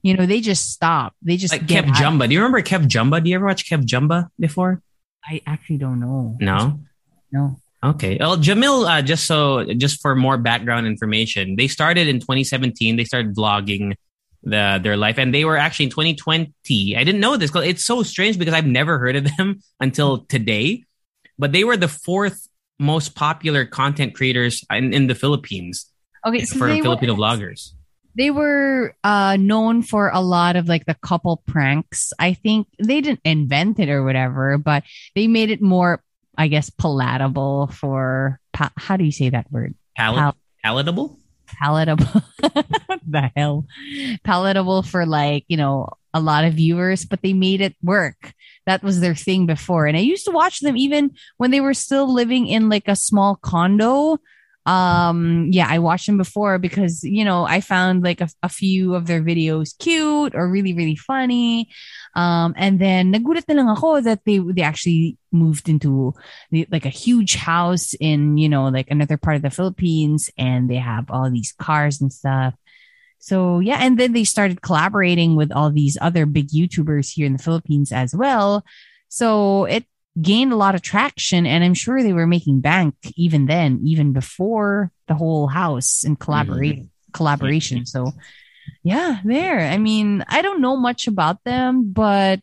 You know, they just stop. They just
like Kev Jumba. Do you remember Kev Jumba? Do you ever watch Kev Jumba before?
I actually don't know.
No.
No.
Okay. Well, Jamil, uh, just so just for more background information, they started in 2017. They started vlogging the their life, and they were actually in 2020. I didn't know this. Because it's so strange because I've never heard of them until today but they were the fourth most popular content creators in, in the Philippines.
Okay, so
for Filipino
were,
vloggers.
they were uh known for a lot of like the couple pranks. I think they didn't invent it or whatever, but they made it more, I guess, palatable for pa- how do you say that word?
Pal-
Pal-
palatable?
Palatable. the hell? Palatable for like, you know, a lot of viewers, but they made it work. That was their thing before. And I used to watch them even when they were still living in like a small condo. Um, yeah, I watched them before because, you know, I found like a, a few of their videos cute or really, really funny. Um, and then nagulat na ako that they, they actually moved into the, like a huge house in, you know, like another part of the Philippines and they have all these cars and stuff. So yeah, and then they started collaborating with all these other big YouTubers here in the Philippines as well. So it gained a lot of traction and I'm sure they were making bank even then, even before the whole house and collaborate collaboration. So yeah, there. I mean, I don't know much about them, but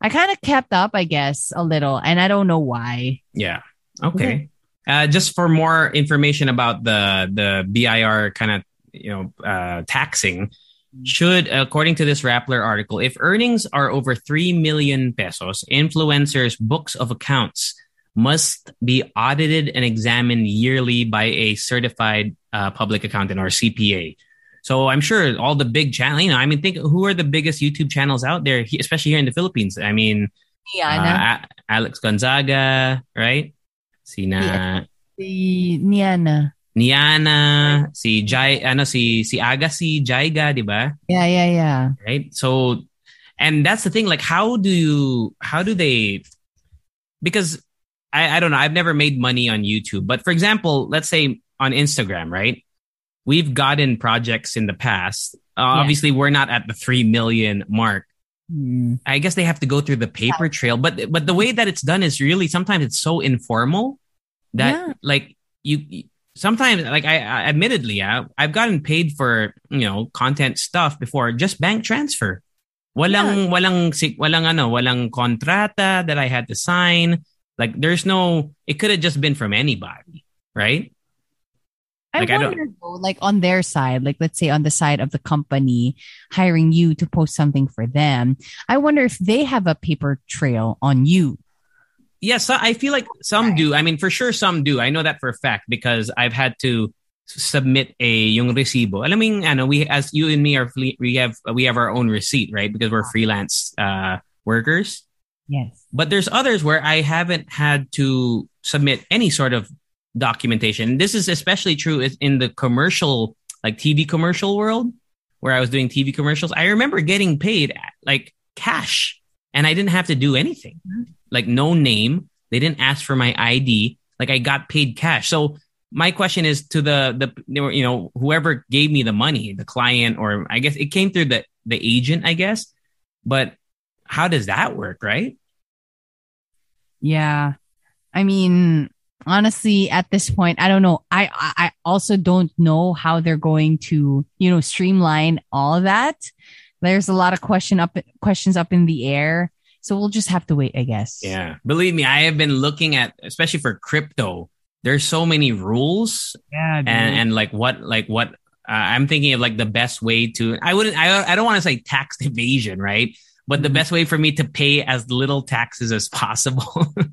I kind of kept up, I guess, a little, and I don't know why.
Yeah. Okay. Uh, just for more information about the the BIR kind of you know uh, taxing, should according to this Rappler article, if earnings are over three million pesos, influencers' books of accounts must be audited and examined yearly by a certified uh, public accountant or CPA. So I'm sure all the big channel, you know, I mean, think who are the biggest YouTube channels out there, especially here in the Philippines. I mean,
Niana.
uh, Alex Gonzaga, right? Sina
si Niana.
Niana, si Jai, ano si si Agassi, Jaiga, di ba?
Yeah, yeah, yeah.
Right? So and that's the thing like how do you how do they because I I don't know, I've never made money on YouTube, but for example, let's say on Instagram, right? We've gotten projects in the past. Uh,
Yeah.
Obviously, we're not at the 3 million mark,
Hmm.
I guess they have to go through the paper trail, but but the way that it's done is really sometimes it's so informal that
Yeah.
like you sometimes like I, I admittedly yeah, I've gotten paid for you know content stuff before just bank transfer. Walang walang si- walang ano walang kontrata that I had to sign. Like there's no it could have just been from anybody, right?
I
Like, I don't-
wonder, though, like on their side, like let's say on the side of the company hiring you to post something for them, I wonder if they have a paper trail on you.
Yes, I feel like some do. I mean, for sure, some do. I know that for a fact because I've had to submit a yung resibo. Alam mo ano, we as you and me are we have we have our own receipt, right? Because we're freelance uh, workers.
Yes.
But there's others where I haven't had to submit any sort of documentation. This is especially true in the commercial, like TV commercial world, where I was doing TV commercials. I remember getting paid like cash, and I didn't have to do anything, mm-hmm. like no name. They didn't ask for my ID. Like I got paid cash. So my question is to the the you know whoever gave me the money, the client, or I guess it came through the the agent, I guess. But how does that work, right?
Yeah. I mean, honestly, at this point, I don't know. I I also don't know how they're going to, you know, streamline all of that. There's a lot of question up questions up in the air. So we'll just have to wait, I guess.
Yeah. Believe me, I have been looking at, especially for crypto, there's so many rules
Yeah.
and, and like what, like what, uh, I'm thinking of like the best way to, I wouldn't, I, I don't want to say tax evasion, right? But the
Mhm.
best way for me to pay as little taxes as possible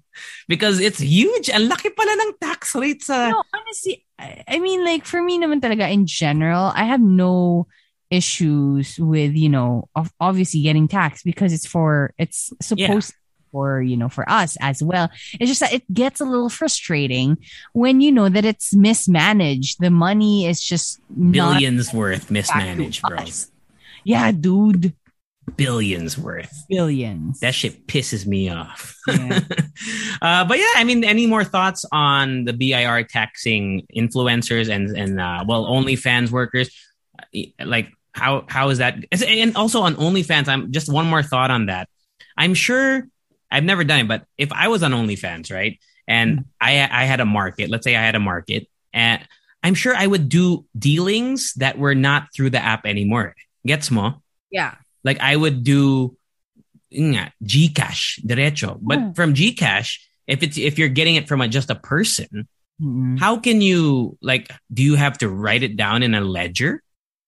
because it's huge. Ang laki pala ng tax rates. Uh,
no, honestly, I, I mean, like for me naman talaga in general, I have no issues with, you know, of obviously getting taxed because it's for, it's supposed for, you know, for us as well. It's just that it gets a little frustrating when you know that it's mismanaged. The money is just
billions worth mismanaged, bro.
us. Yeah, dude.
Billions worth.
Billions.
That shit pisses me off.
Yeah.
uh, but yeah, I mean, any more thoughts on the BIR taxing influencers and and uh, well, OnlyFans workers? Like how how is that? And also on OnlyFans, I'm just one more thought on that. I'm sure I've never done it, but if I was on OnlyFans, right, and I I had a market, let's say I had a market, and I'm sure I would do dealings that were not through the app anymore. Gets mo?
yeah.
like I would do Gcash derecho. But
Hmm.
from Gcash, if it's if you're getting it from a, just a person,
Mm-mm.
how can you like do you have to write it down in a ledger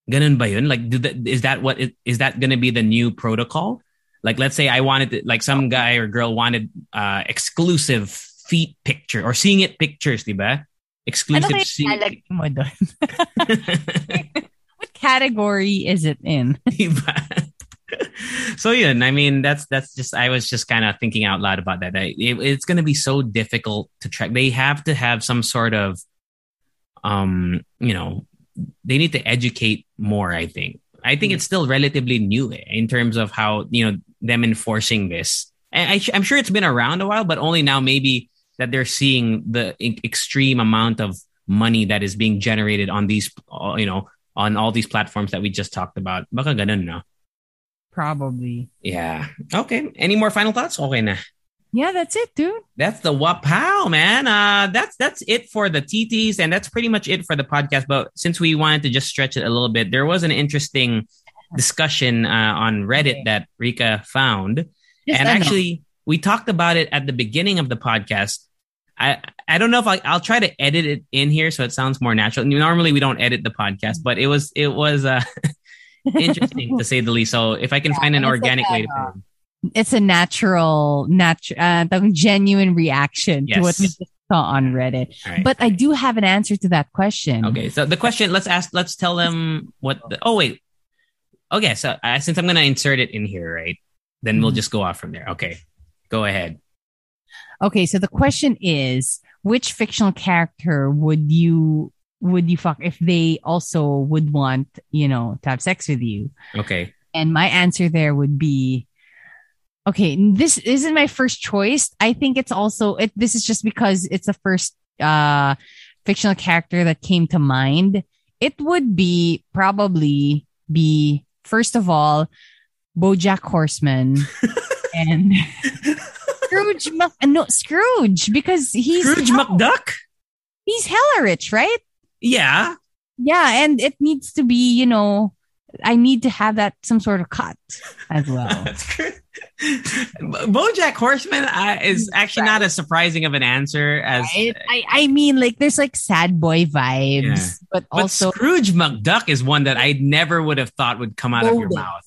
ganun ba yun like do that, is that what it, is that going to be the new protocol like let's say i wanted to, like some guy or girl wanted uh exclusive feet picture or seeing it pictures diba
Ano
exclusive
kaya
see-
ilalagay mo doon? What category is it in?
Diba? so yun, I mean, that's that's just I was just kind of thinking out loud about that. I- it- it's going to be so difficult to track. They have to have some sort of, um, you know, they need to educate more. I think. I think it's still relatively new in terms of how you know them enforcing this. And I, I'm sure it's been around a while, but only now maybe that they're seeing the extreme amount of money that is being generated on these, uh, you know, on all these platforms that we just talked about. Baka ganun, no?
Probably.
Yeah. Okay. Any more final thoughts? Okay na.
Yeah, that's it, dude.
That's the wapow, man. Uh, that's that's it for the TTs, and that's pretty much it for the podcast. But since we wanted to just stretch it a little bit, there was an interesting discussion uh, on Reddit that Rika found, and actually we talked about it at the beginning of the podcast. I I don't know if I, I'll try to edit it in here so it sounds more natural. Normally we don't edit the podcast, but it was it was uh, interesting to say the least. So if I can find an organic way to put it.
It's a natural, natural, uh, genuine reaction
Yes.
to what we just saw on Reddit.
Right.
But I do have an answer to that question.
Okay, so the question, let's ask, let's tell them what. The, oh wait, okay. So uh, since I'm gonna insert it in here, right? Then we'll
Mhm.
just go off from there. Okay, go ahead.
Okay, so the question is, which fictional character would you would you fuck if they also would want, you know, to have sex with you?
Okay,
And my answer there would be okay, this isn't my first choice. I think it's also it this is just because it's the first uh fictional character that came to mind. It would be probably be first of all Bojack Horseman and Scrooge Mc, uh, no Scrooge because he's
Scrooge McDuck.
he's hella rich, right?
Yeah,
Yeah, and it needs to be, you know, I need to have that some sort of cut as well. That's good.
BoJack Horseman uh, is actually not as surprising of an answer as.
Right? I, I mean, like, there's like sad boy vibes,
Yeah.
but
But
also
Scrooge McDuck is one that I never would have thought would come out of your mouth.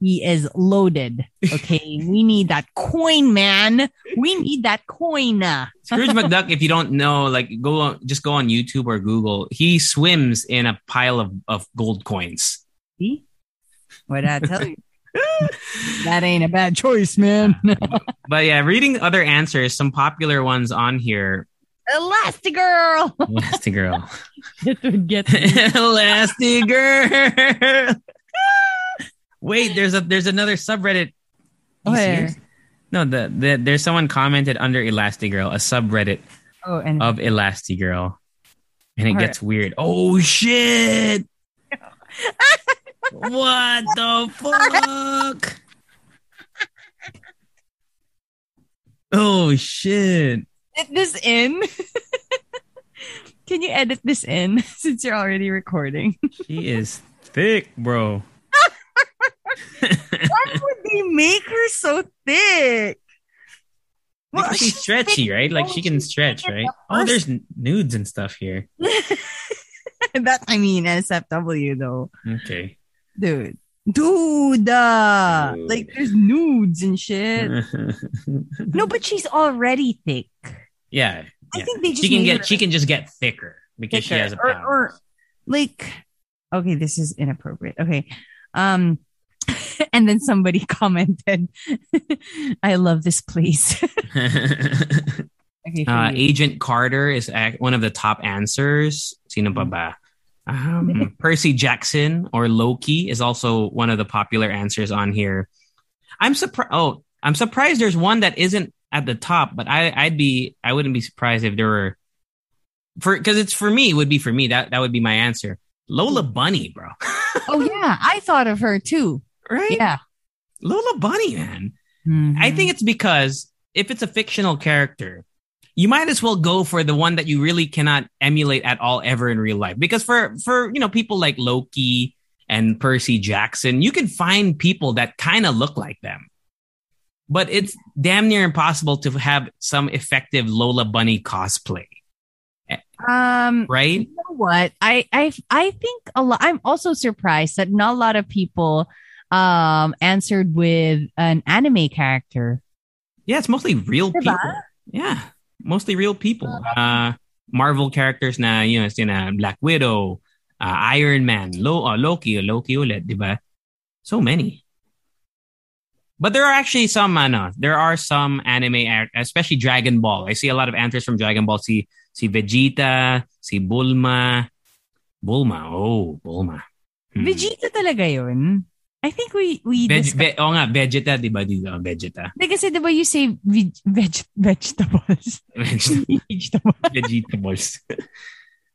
he is loaded. Okay, we need that coin, man. We need that coin.
Scrooge McDuck, if you don't know, like go on, just go on YouTube or Google. He swims in a pile of, of gold coins.
See? What I tell you? that ain't a bad choice, man.
But yeah, reading other answers, some popular ones on here.
Elastigirl.
Elastigirl.
it would get me.
Elastigirl. Wait, there's a there's another subreddit. You
Where?
No, the, the there's someone commented under Elastigirl, a subreddit
Oh, and
of Elastigirl. And it
Alright.
gets weird. Oh shit. What the fuck? Oh shit.
edit this in. Can you edit this in since you're already recording?
She is thick, bro.
Why would they make her so thick? Well,
Because she's stretchy, right? Like she can stretch, right? Oh, there's nudes and stuff here.
that I mean SFW though,
Okay.
Dude. Dude, uh,
Dude.
like there's nudes and shit. No, but she's already thick.
yeah.
I
yeah.
think they just
She can get
her
she can just get thicker because she has a
or,
power.
or like okay, this is inappropriate. Okay. Um and then somebody commented, I love this place. okay,
uh. Agent Carter is one of the top answers. Sino pa ba? Um, Percy Jackson or Loki is also one of the popular answers on here. I'm surprised. Oh, I'm surprised there's one that isn't at the top, but I, I'd be, I wouldn't be surprised if there were, for because it's for me. It would be for me. That that would be my answer. Lola Bunny, bro.
oh yeah, I thought of her too.
right?
Yeah.
Lola Bunny, man. I
Mhm.
think it's because if it's a fictional character, you might as well go for the one that you really cannot emulate at all ever in real life. Because for for you know people like Loki and Percy Jackson, you can find people that kind of look like them. But it's damn near impossible to have some effective Lola Bunny cosplay.
Um,
right?
you know what? I I I think a lot. I'm also surprised that not a lot of people um answered with an anime character.
Yeah, it's mostly real people. Yeah, mostly real people. Uh, Marvel characters na, you know, sina Black Widow, uh, Iron Man, Lo uh, Loki, Loki ulit, di ba? So many. But there are actually some, ano, there are some anime, especially Dragon Ball. I see a lot of answers from Dragon Ball. Si, si Vegeta, si Bulma. Bulma, oh, Bulma. Hmm.
Vegeta talaga yun. I think we we
Veg,
discussed-
ve, oh nga, Vegeta, di ba? Di ba? Vegeta.
Hindi, kasi diba you say veg, veg, vegetables? vegetables.
Vegetables.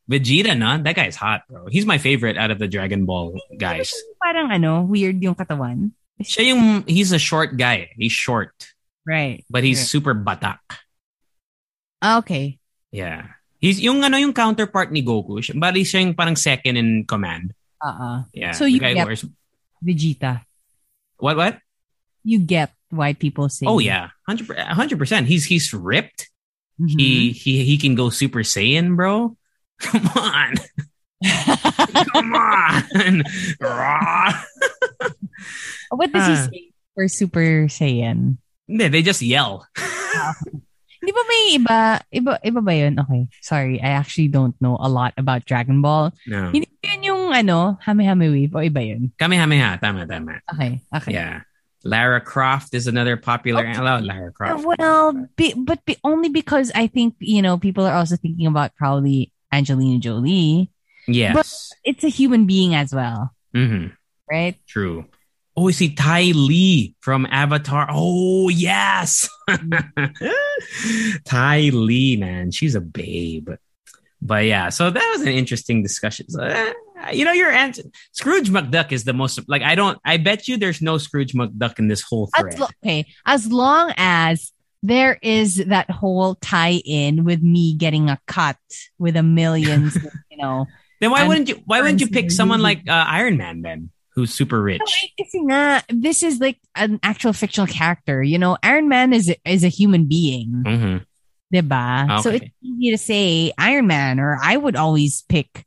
Vegeta, no? That guy's hot, bro. He's my favorite out of the Dragon Ball guys.
Parang ano, weird yung katawan.
Siya yung, he's a short guy. He's short,
Right.
but he's
Right.
super batak.
Ah, Okay.
Yeah. He's yung ano yung counterpart ni Goku. Bali siya yung parang second in command.
Uh-uh.
Yeah.
So
the
you get-
wears-
Vegeta.
what what?
You get why people say.
Oh yeah, hundred percent. He's he's ripped.
Mhm.
He he he can go Super Saiyan, bro. Come on, come on.
What does he
Ah.
say for Super Saiyan?
Hindi, they just yell.
Di ba may iba, iba, iba ba yun? Okay, sorry. I actually don't know a lot about Dragon Ball.
No.
Hindi yun yung ano, Hame-Hame o iba yun?
Kamehameha, tama, tama.
Okay, okay.
Yeah. Lara Croft is another popular. I love Lara Croft.
Well, be, but be, only because I think, you know, people are also thinking about probably Angelina Jolie.
Yes.
It's a human being as well,
hmm
right?
True. Oh, we see Ty Lee from Avatar. Oh, yes. Ty Lee, man. She's a babe. But yeah, so that was an interesting discussion. So, eh, you know, your answer, Scrooge McDuck is the most, like, I don't, I bet you there's no Scrooge McDuck in this whole thread.
As lo- okay, as long as there is that whole tie-in with me getting a cut with a millions, you know.
then why wouldn't you, why wouldn't you pick someone like uh, Iron Man then, who's super rich?
No, this is like an actual fictional character. You know, Iron Man is is a human being,
hmm
diba? So
Okay.
it's easy to say Iron Man, or I would always pick.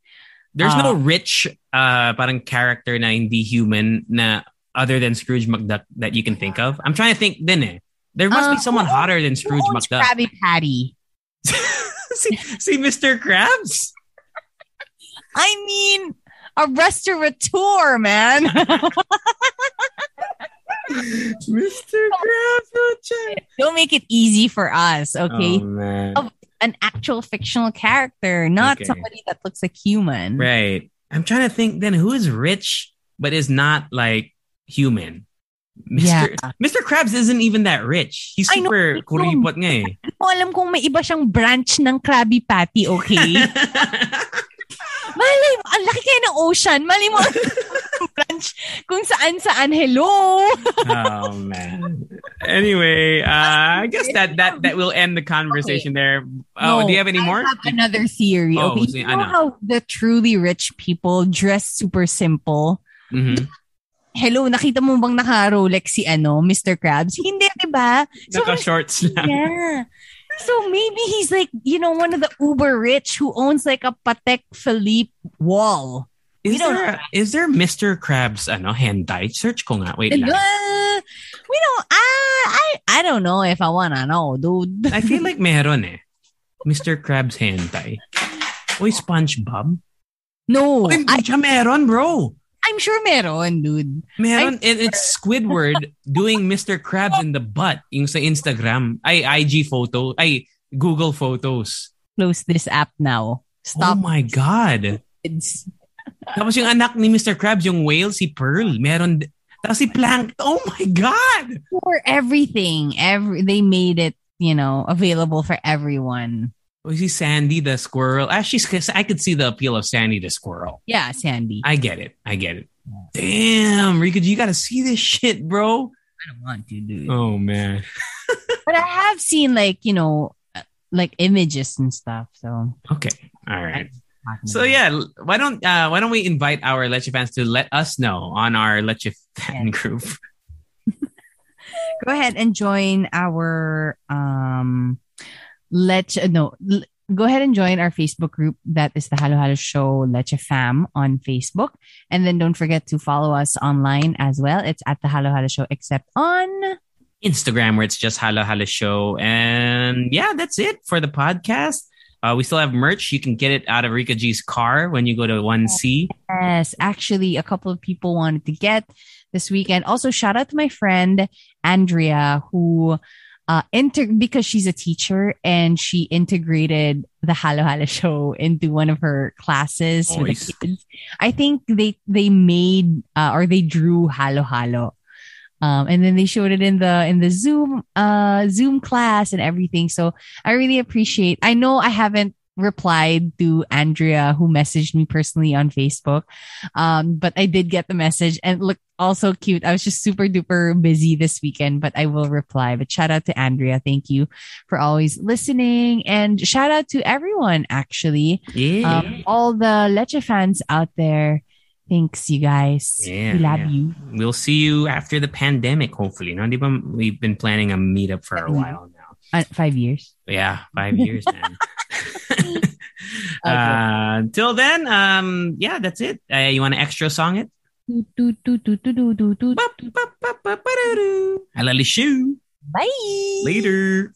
There's
Ah.
no rich uh parang character na hindi human na other than Scrooge McDuck that you can think of. I'm trying to think din eh. There must
Uh,
be someone
who-
hotter than
Who
Scrooge
owns
McDuck.
Krabby Patty.
see, see Mr. Krabs?
I mean, a restaurateur, man.
Mr. Krabs. oh, check.
Don't make it easy for us, okay?
Oh, man.
Of- An actual fictional character, not
Okay.
somebody that looks like human.
Right. I'm trying to think then who is rich but is not like human. Mr.
Yeah.
Mr. Krabs isn't even that rich. He's super kuripot nga eh.
Ko alam kung may iba siyang branch ng Krabby Patty, okay? Malay mo, ang laki kaya ng ocean. Malay mo, branch kung saan-saan. Hello!
oh man. Anyway, uh, I guess that that that will end the conversation there. Oh,
No,
do you have any
I
more?
have another theory,
Oh,
okay?
see,
You know how the truly rich people dress super simple?
Mhm.
Hello, nakita mo bang naka-Rolex si ano, Mr. Krabs? Hindi, di ba? So,
Naka shorts lang.
yeah. So maybe he's like, you know, one of the uber rich who owns like a Patek Philippe wall.
Is there is there Mr. Krabs ano hentai? Search ko nga. Wait lang.
Uh, we don't, I, I, I don't know if I wanna know, dude.
I feel like meron eh. Mr. Krabs hentai. Uy, SpongeBob.
No,
Uy,
I,
meron, bro.
I'm sure meron, dude.
Meron. And it's Squidward doing Mr. Krabs in the butt. Yung sa Instagram. Ay, IG photo. Ay, Google photos.
Close this app now. Stop.
Oh my God.
kids.
Tapos yung anak ni Mr. Krabs, yung whale, si Pearl. Meron. Tapos si Plankton. Oh my God.
For everything, every they made it, you know, available for everyone.
Oh, si Sandy the squirrel. Actually, I could see the appeal of Sandy the squirrel.
Yeah, Sandy.
I get it. I get it. Damn, Rika, you gotta see this shit, bro.
I don't want to, dude.
Oh man.
But I have seen like, you know, uh, like images and stuff. So,
Okay. All right. So yeah, why don't uh, why don't we invite our Leche fans to let us know on our Leche fan group?
go ahead and join our um let no l- go ahead and join our Facebook group. That is the Halo Halo Show Leche Fam on Facebook. And then don't forget to follow us online as well. It's at the Halo Halo Show, except on
Instagram where it's just Halo Halo Show. And yeah, that's it for the podcast. Uh, we still have merch. You can get it out of Rika G's car when you go to 1C.
Yes, actually, a couple of people wanted to get this weekend. Also, shout out to my friend Andrea, who uh, inter- because she's a teacher and she integrated the Halo Halo show into one of her classes
Nice.
with the kids. I think they they made uh, or they drew Halo Halo. Um, and then they showed it in the in the Zoom uh Zoom class and everything. So I really appreciate. I know I haven't replied to Andrea who messaged me personally on Facebook. Um, but I did get the message and look also cute. I was just super duper busy this weekend, but I will reply. But shout out to Andrea. Thank you for always listening and shout out to everyone actually.
Yeah.
Um, all the Leche fans out there. Thanks, you guys.
Yeah,
we love
yeah.
you.
we'll see you after the pandemic, hopefully. No, di ba we've been planning a meetup for a
Mhm.
while now.
Uh, five years.
Yeah, five years, man. uh, until then, um, yeah, that's it. Uh, you want to extra song it?
I love
you. shoe.
Bye.
Later.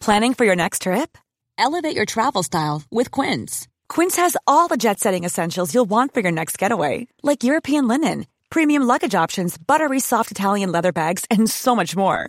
Planning for your next trip? Elevate your travel style with Quince. Quince has all the jet setting essentials you'll want for your next getaway, like European linen, premium luggage options, buttery soft Italian leather bags, and so much more.